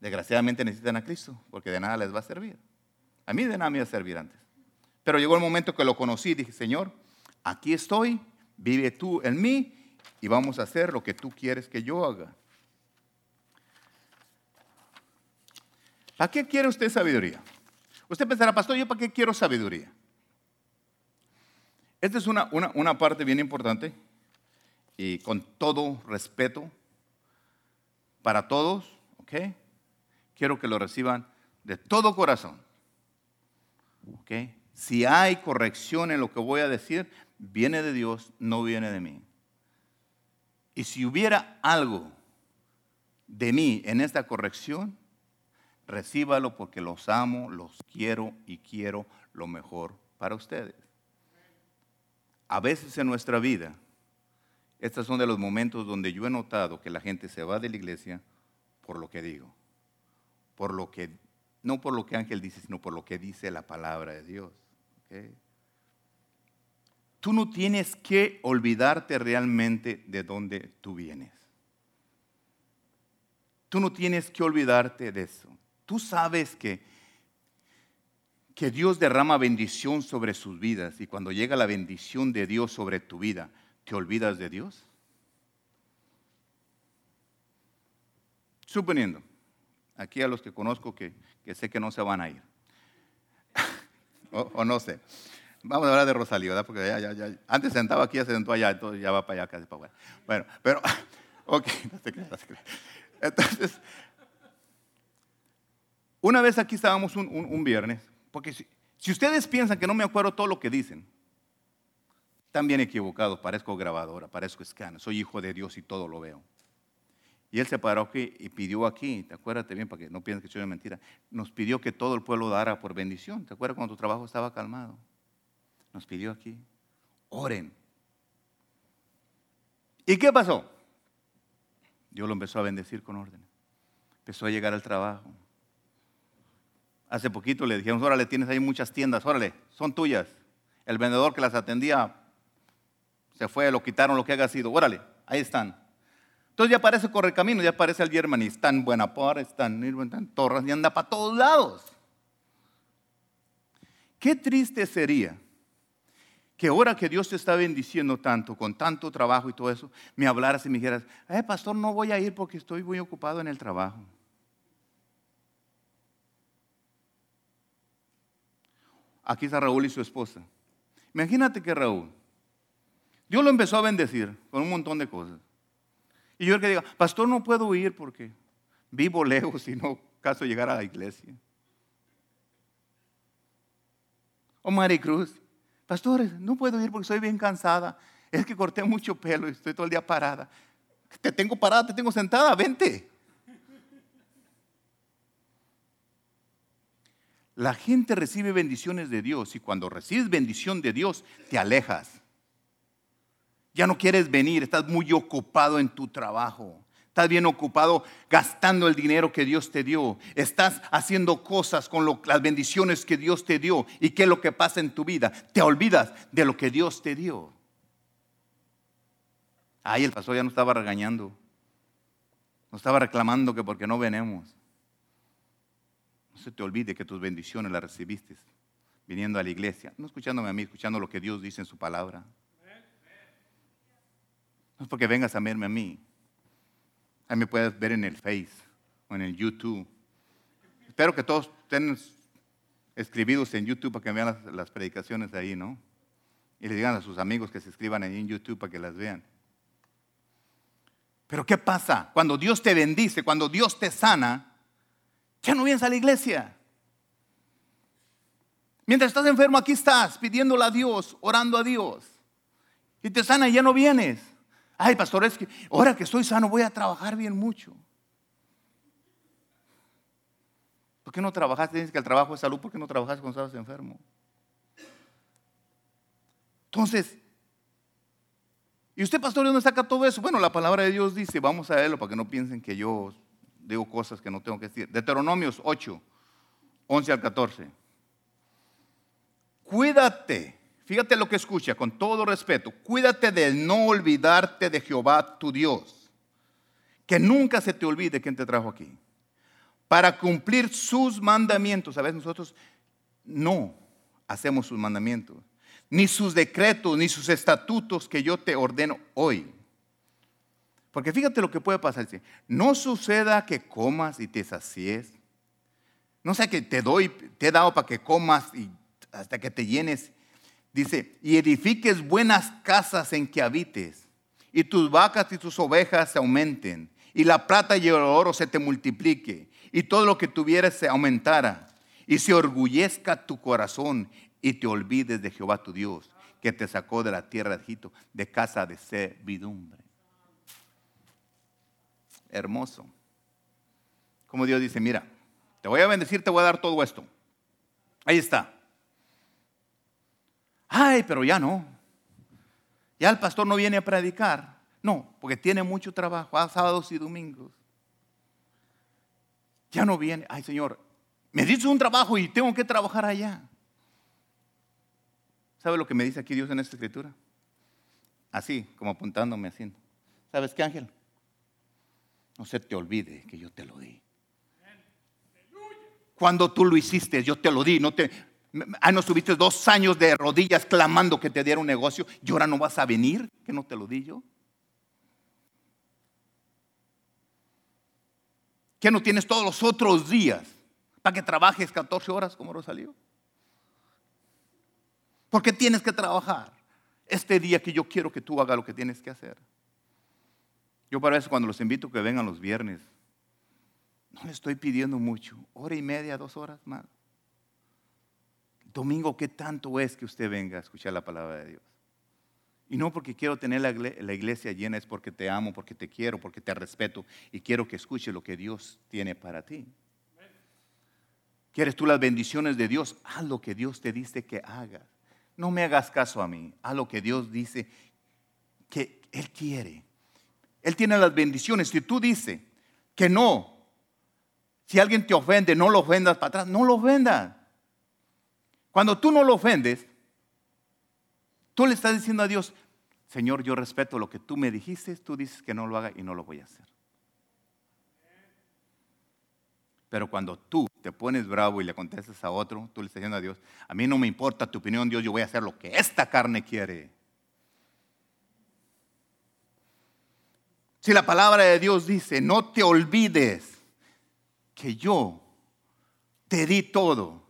A: Desgraciadamente necesitan a Cristo porque de nada les va a servir. A mí de nada me iba a servir antes. Pero llegó el momento que lo conocí y dije, Señor, aquí estoy, vive tú en mí y vamos a hacer lo que tú quieres que yo haga. ¿Para qué quiere usted sabiduría? Usted pensará, pastor, ¿yo para qué quiero sabiduría? Esta es una, una, parte bien importante y con todo respeto para todos, ¿ok? Quiero que lo reciban de todo corazón, ¿ok? Si hay corrección en lo que voy a decir, viene de Dios, no viene de mí. Y si hubiera algo de mí en esta corrección, recíbalo porque los amo, los quiero y quiero lo mejor para ustedes. A veces en nuestra vida, estos son de los momentos donde yo he notado que la gente se va de la iglesia por lo que digo, por lo que, no por lo que Ángel dice, sino por lo que dice la palabra de Dios. Tú no tienes que olvidarte realmente de dónde tú vienes. Tú no tienes que olvidarte de eso. Tú sabes que, que Dios derrama bendición sobre sus vidas y cuando llega la bendición de Dios sobre tu vida, ¿te olvidas de Dios? Suponiendo, aquí a los que conozco que, sé que no se van a ir, o, no sé. Vamos a hablar de Rosalía, ¿verdad? Porque ya, ya, ya, antes sentaba aquí, ya se sentó allá, entonces ya va para allá casi para allá. Bueno, pero, ok, no se crea, no se crea. Entonces, una vez aquí estábamos un, viernes, porque si, ustedes piensan que no me acuerdo todo lo que dicen, están bien equivocados, parezco grabadora, parezco escáner, soy hijo de Dios y todo lo veo. Y él se paró aquí y pidió aquí, te acuerdas bien para que no piensen que soy una mentira, nos pidió que todo el pueblo dara por bendición. ¿Te acuerdas cuando tu trabajo estaba calmado? Nos pidió aquí, oren. ¿Y qué pasó? Dios lo empezó a bendecir con orden. Empezó a llegar al trabajo. Hace poquito le dijimos, órale, tienes ahí muchas tiendas, órale, son tuyas. El vendedor que las atendía se fue, lo quitaron, lo que haya sido, órale, ahí están. Entonces ya aparece camino, ya aparece el German y está en Buenaport, está en en Torres y anda para todos lados. Qué triste sería que ahora que Dios te está bendiciendo tanto, con tanto trabajo y todo eso, me hablaras y me dijeras, eh, pastor, no voy a ir porque estoy muy ocupado en el trabajo. Aquí está Raúl y su esposa. Imagínate que Raúl, Dios lo empezó a bendecir con un montón de cosas. Y yo el que diga, pastor, no puedo ir porque vivo lejos y no caso llegar a la iglesia. O Maricruz, pastores, no puedo ir porque estoy bien cansada. Es que corté mucho pelo y estoy todo el día parada. Te tengo parada, te tengo sentada, vente. La gente recibe bendiciones de Dios y cuando recibes bendición de Dios te alejas. Ya no quieres venir, estás muy ocupado en tu trabajo. Estás bien ocupado gastando el dinero que Dios te dio. Estás haciendo cosas con las bendiciones que Dios te dio. ¿Y qué es lo que pasa en tu vida? Te olvidas de lo que Dios te dio. Ay, el pastor ya no estaba regañando. No estaba reclamando que porque no venemos. No se te olvide que tus bendiciones las recibiste viniendo a la iglesia. No escuchándome a mí, escuchando lo que Dios dice en su palabra. No es porque vengas a verme a mí. Ahí me puedes ver en el Face o en el YouTube. Espero que todos estén escribidos en YouTube para que vean las, predicaciones ahí, ¿no? Y le digan a sus amigos que se escriban ahí en YouTube para que las vean. Pero ¿qué pasa? Cuando Dios te bendice, cuando Dios te sana, ya no vienes a la iglesia. Mientras estás enfermo, aquí estás pidiéndole a Dios, orando a Dios. Y te sana y ya no vienes. Ay, pastor, es que ahora que estoy sano voy a trabajar bien mucho. ¿Por qué no trabajaste? Dices que el trabajo es salud, ¿por qué no trabajaste cuando estabas enfermo? Entonces, ¿y usted, pastor, de dónde saca todo eso? Bueno, la palabra de Dios dice, vamos a verlo para que no piensen que yo digo cosas que no tengo que decir. Deuteronomios 8, 11 al 14. Cuídate Fíjate lo que escucha, con todo respeto. Cuídate de no olvidarte de Jehová tu Dios. Que nunca se te olvide quién te trajo aquí. Para cumplir sus mandamientos. A veces nosotros no hacemos sus mandamientos. Ni sus decretos, ni sus estatutos que yo te ordeno hoy. Porque fíjate lo que puede pasar. No suceda que comas y te sacies. No sea que te doy, te he dado para que comas y hasta que te llenes Dice, y edifiques buenas casas en que habites, y tus vacas y tus ovejas se aumenten, y la plata y el oro se te multiplique, y todo lo que tuvieras se aumentara, y se orgullezca tu corazón, y te olvides de Jehová tu Dios, que te sacó de la tierra de Egipto, de casa de servidumbre. Hermoso. Como Dios dice, mira, te voy a bendecir, te voy a dar todo esto. Ahí está. Ay, pero ya no. Ya el pastor no viene a predicar. No, porque tiene mucho trabajo, a sábados y domingos. Ya no viene. Ay, Señor, me dice un trabajo y tengo que trabajar allá. ¿Sabe lo que me dice aquí Dios en esta escritura? Así, como apuntándome así. ¿Sabes qué, Ángel? No se te olvide que yo te lo di. Cuando tú lo hiciste, yo te lo di. No te, ah, no estuviste dos años de rodillas clamando que te diera un negocio y ahora no vas a venir, que no te lo di yo. ¿Qué no tienes todos los otros días para que trabajes 14 horas como Rosalío? ¿Por qué tienes que trabajar este día que yo quiero que tú hagas lo que tienes que hacer? Yo para eso cuando los invito que vengan los viernes, no le estoy pidiendo mucho, hora y media, dos horas más. Domingo, ¿qué tanto es que usted venga a escuchar la palabra de Dios? Y no porque quiero tener la iglesia llena, es porque te amo, porque te quiero, porque te respeto y quiero que escuche lo que Dios tiene para ti. ¿Quieres tú las bendiciones de Dios? Haz lo que Dios te dice que hagas. No me hagas caso a mí, haz lo que Dios dice que Él quiere. Él tiene las bendiciones. Si tú dices que no, si alguien te ofende, no lo ofendas para atrás, no lo ofendas. Cuando tú no lo ofendes, tú le estás diciendo a Dios, Señor, yo respeto lo que tú me dijiste, tú dices que no lo haga y no lo voy a hacer. Pero cuando tú te pones bravo y le contestas a otro, tú le estás diciendo a Dios, a mí no me importa tu opinión, Dios, yo voy a hacer lo que esta carne quiere. Si la palabra de Dios dice, no te olvides que yo te di todo.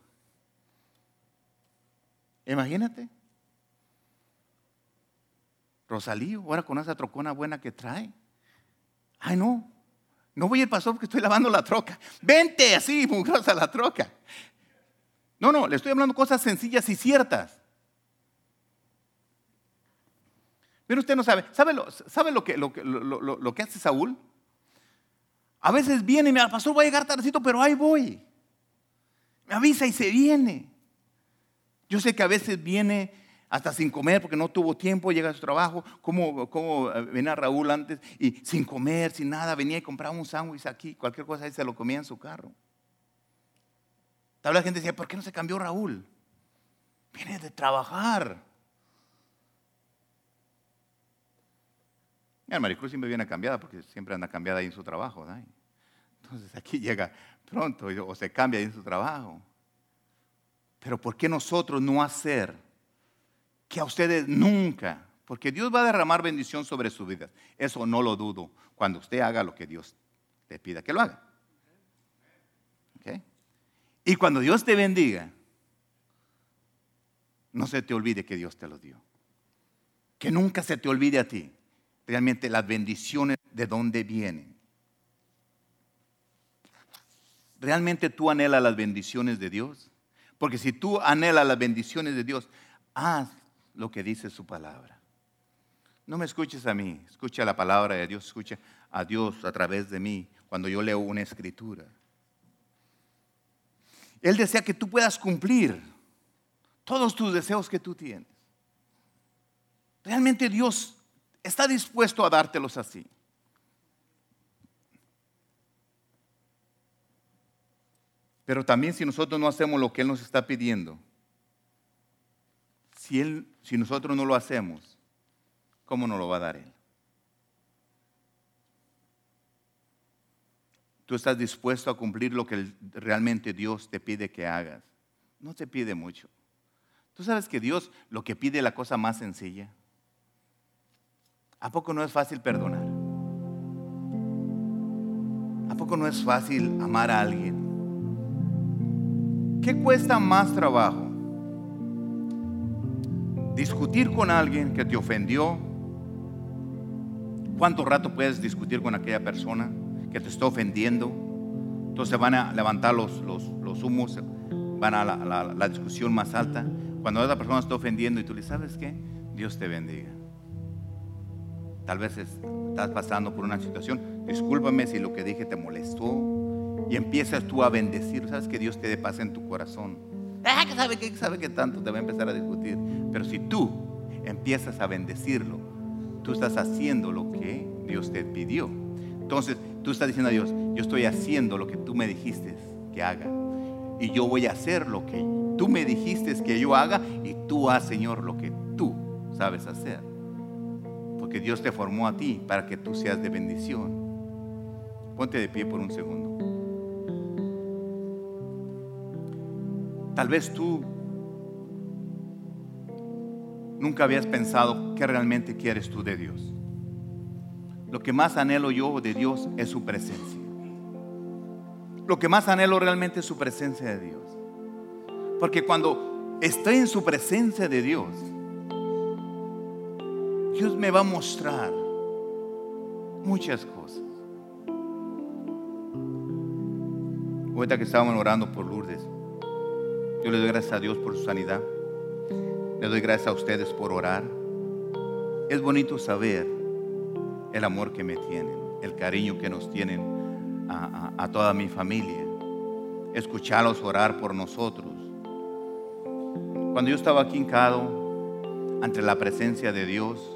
A: Imagínate. Rosalío, ahora con esa trocona buena que trae. Ay, no. No voy al pastor porque estoy lavando la troca. Vente así, mugrosa la troca. No, no, le estoy hablando cosas sencillas y ciertas. Pero usted no sabe. ¿Sabe lo, sabe lo, que, lo, lo, que hace Saúl? A veces viene y me dice, pastor, voy a llegar tardecito, pero ahí voy. Me avisa y se viene. Yo sé que a veces viene hasta sin comer porque no tuvo tiempo, llega a su trabajo, como, como eh, venía Raúl antes, y sin comer, sin nada, venía y compraba un sándwich aquí, cualquier cosa, y se lo comía en su carro. Tal vez la gente decía, ¿por qué no se cambió Raúl? Viene de trabajar. Y Maricruz siempre viene cambiada porque siempre anda cambiada ahí en su trabajo. Entonces aquí llega pronto o se cambia ahí en su trabajo. Pero ¿por qué nosotros no hacer que a ustedes nunca, porque Dios va a derramar bendición sobre su vida? Eso no lo dudo cuando usted haga lo que Dios te pida que lo haga. Y cuando Dios te bendiga, no se te olvide que Dios te lo dio. Que nunca se te olvide a ti realmente las bendiciones de dónde vienen. ¿Realmente tú anhelas las bendiciones de Dios? Porque si tú anhelas las bendiciones de Dios, haz lo que dice su palabra. No me escuches a mí, escucha la palabra de Dios, escucha a Dios a través de mí cuando yo leo una escritura. Él desea que tú puedas cumplir todos tus deseos que tú tienes. Realmente Dios está dispuesto a dártelos así. Pero también si nosotros no hacemos lo que Él nos está pidiendo, si, él, si nosotros no lo hacemos, ¿cómo nos lo va a dar Él? Tú estás dispuesto a cumplir lo que realmente Dios te pide que hagas. No te pide mucho. Tú sabes que Dios lo que pide es la cosa más sencilla. ¿A poco no es fácil perdonar? ¿A poco no es fácil amar a alguien? ¿Qué cuesta más trabajo? Discutir con alguien que te ofendió. ¿Cuánto rato puedes discutir con aquella persona que te está ofendiendo? Entonces van a levantar los, los, humos, van a la, discusión más alta. Cuando esa persona está ofendiendo y tú le sabes qué, Dios te bendiga. Tal vez estás pasando por una situación. Discúlpame si lo que dije te molestó. Y empiezas tú a bendecir. Sabes que Dios te dé paz en tu corazón. Ah, que sabe que sabe que tanto te va a empezar a discutir. Pero si tú empiezas a bendecirlo, tú estás haciendo lo que Dios te pidió. Entonces tú estás diciendo a Dios, yo estoy haciendo lo que tú me dijiste que haga. Y yo voy a hacer lo que tú me dijiste que yo haga. Y tú haz, Señor, lo que tú sabes hacer. Porque Dios te formó a ti para que tú seas de bendición. Ponte de pie por un segundo. Tal vez tú nunca habías pensado qué realmente quieres tú de Dios. Lo que más anhelo yo de Dios es su presencia. Lo que más anhelo realmente es su presencia de Dios. Porque cuando estoy en su presencia de Dios, Dios me va a mostrar muchas cosas. Ahorita que estábamos orando por Lourdes, yo le doy gracias a Dios por su sanidad. Le doy gracias a ustedes por orar. Es bonito saber el amor que me tienen, el cariño que nos tienen a, toda mi familia. Escucharlos orar por nosotros. Cuando yo estaba aquí hincado ante la presencia de Dios,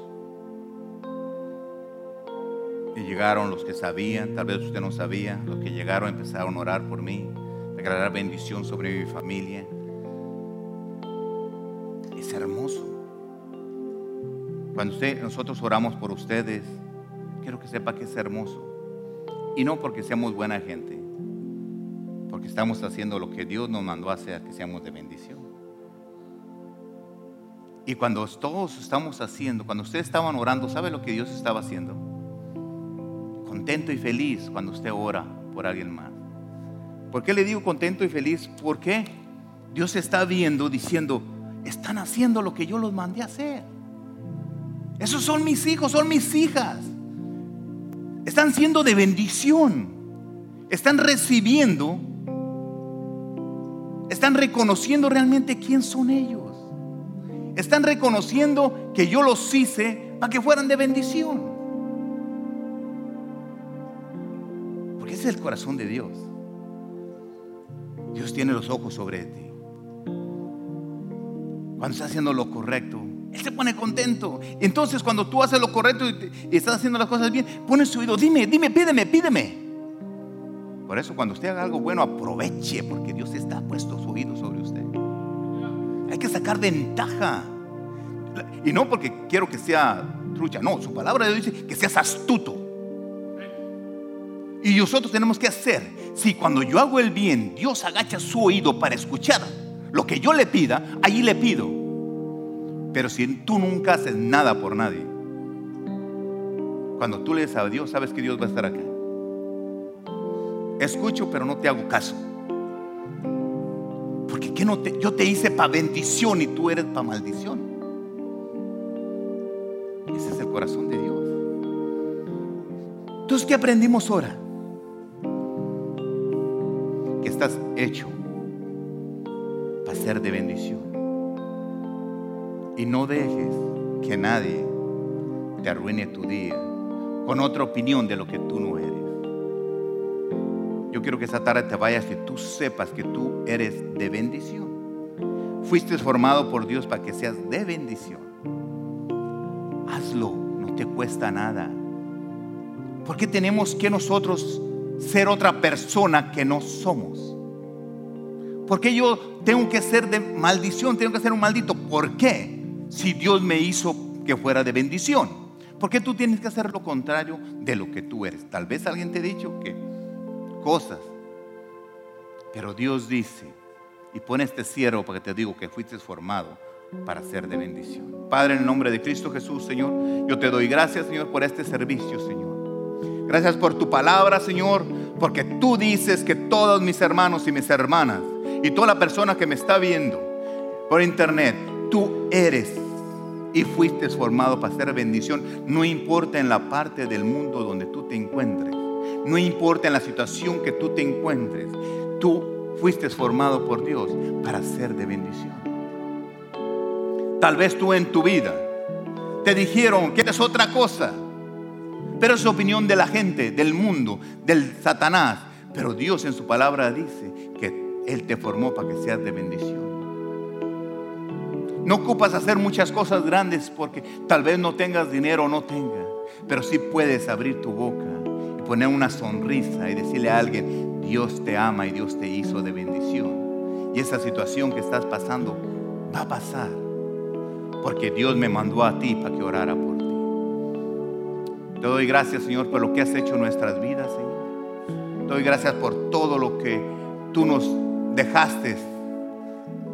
A: y llegaron los que sabían, tal vez usted no sabía, los que llegaron empezaron a orar por mí, declarar bendición sobre mi familia. Es hermoso. Cuando usted, nosotros oramos por ustedes, quiero que sepa que es hermoso. Y no porque seamos buena gente, porque estamos haciendo lo que Dios nos mandó hacer, que seamos de bendición. Y cuando todos estamos haciendo, cuando ustedes estaban orando, ¿sabe lo que Dios estaba haciendo? Contento y feliz cuando usted ora por alguien más. ¿Por qué le digo contento y feliz? Porque Dios está viendo, diciendo, están haciendo lo que yo los mandé a hacer. Esos son mis hijos, son mis hijas. Están siendo de bendición. Están recibiendo. Están reconociendo realmente quién son ellos. Están reconociendo que yo los hice para que fueran de bendición. Es el corazón de Dios. Dios tiene los ojos sobre ti. Cuando está haciendo lo correcto, él se pone contento. Entonces, cuando tú haces lo correcto y, estás haciendo las cosas bien, pones su oído, dime, dime, pídeme, pídeme. Por eso, cuando usted haga algo bueno, aproveche, porque Dios está puesto su oído sobre usted. Hay que sacar ventaja. Y no porque quiero que sea trucha, no, su palabra dice que seas astuto. Y nosotros tenemos que hacer, si cuando yo hago el bien, Dios agacha su oído para escuchar lo que yo le pida, allí le pido. Pero si tú nunca haces nada por nadie, cuando tú le dices a Dios, sabes que Dios va a estar acá. Escucho, pero no te hago caso. Porque ¿qué no te, yo te hice para bendición y tú eres para maldición. Ese es el corazón de Dios. Entonces, ¿qué aprendimos ahora? Hecho para ser de bendición. Y no dejes que nadie te arruine tu día con otra opinión de lo que tú no eres. Yo quiero que esa tarde te vayas y tú sepas que tú eres de bendición. Fuiste formado por Dios para que seas de bendición. Hazlo, no te cuesta nada. Porque tenemos que nosotros ser otra persona que no somos? Porque yo tengo que ser de maldición, tengo que ser un maldito? ¿Por qué? si Dios me hizo que fuera de bendición? ¿Por qué tú tienes que hacer lo contrario de lo que tú eres? Tal vez alguien te ha dicho que cosas, pero Dios dice, y pone este cierro para que te digo que fuiste formado para ser de bendición. Padre, en el nombre de Cristo Jesús, Señor, yo te doy gracias, Señor, por este servicio, Señor. Gracias por tu palabra, Señor, porque tú dices que todos mis hermanos y mis hermanas y toda la persona que me está viendo por internet, tú eres y fuiste formado para ser bendición, no importa en la parte del mundo donde tú te encuentres, no importa en la situación que tú te encuentres, tú fuiste formado por Dios para ser de bendición. Tal vez tú en tu vida te dijeron que eres otra cosa, pero es opinión de la gente, del mundo, del Satanás. Pero Dios en su palabra dice que Él te formó para que seas de bendición. No ocupas hacer muchas cosas grandes porque tal vez no tengas dinero o no tengas, pero sí puedes abrir tu boca y poner una sonrisa y decirle a alguien, Dios te ama y Dios te hizo de bendición. Y esa situación que estás pasando va a pasar porque Dios me mandó a ti para que orara por ti. Te doy gracias, Señor, por lo que has hecho en nuestras vidas, Señor. Te doy gracias por todo lo que tú nos dejaste.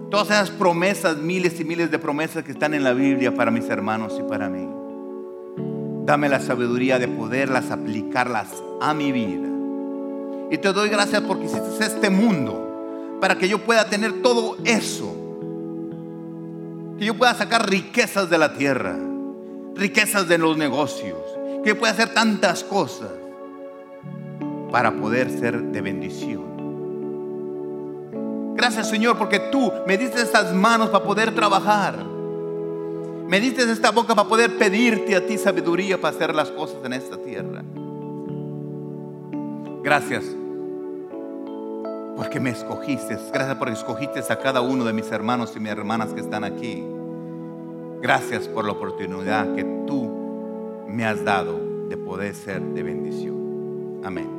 A: Todas esas promesas, miles y miles de promesas que están en la Biblia para mis hermanos y para mí. Dame la sabiduría de poderlas aplicarlas a mi vida. Y te doy gracias porque hiciste este mundo para que yo pueda tener todo eso. Que yo pueda sacar riquezas de la tierra, riquezas de los negocios, que yo pueda hacer tantas cosas para poder ser de bendición. Gracias Señor porque tú me diste estas manos para poder trabajar. Me diste esta boca para poder pedirte a ti sabiduría para hacer las cosas en esta tierra. Gracias porque me escogiste. Gracias porque escogiste a cada uno de mis hermanos y mis hermanas que están aquí. Gracias por la oportunidad que tú me has dado de poder ser de bendición. Amén.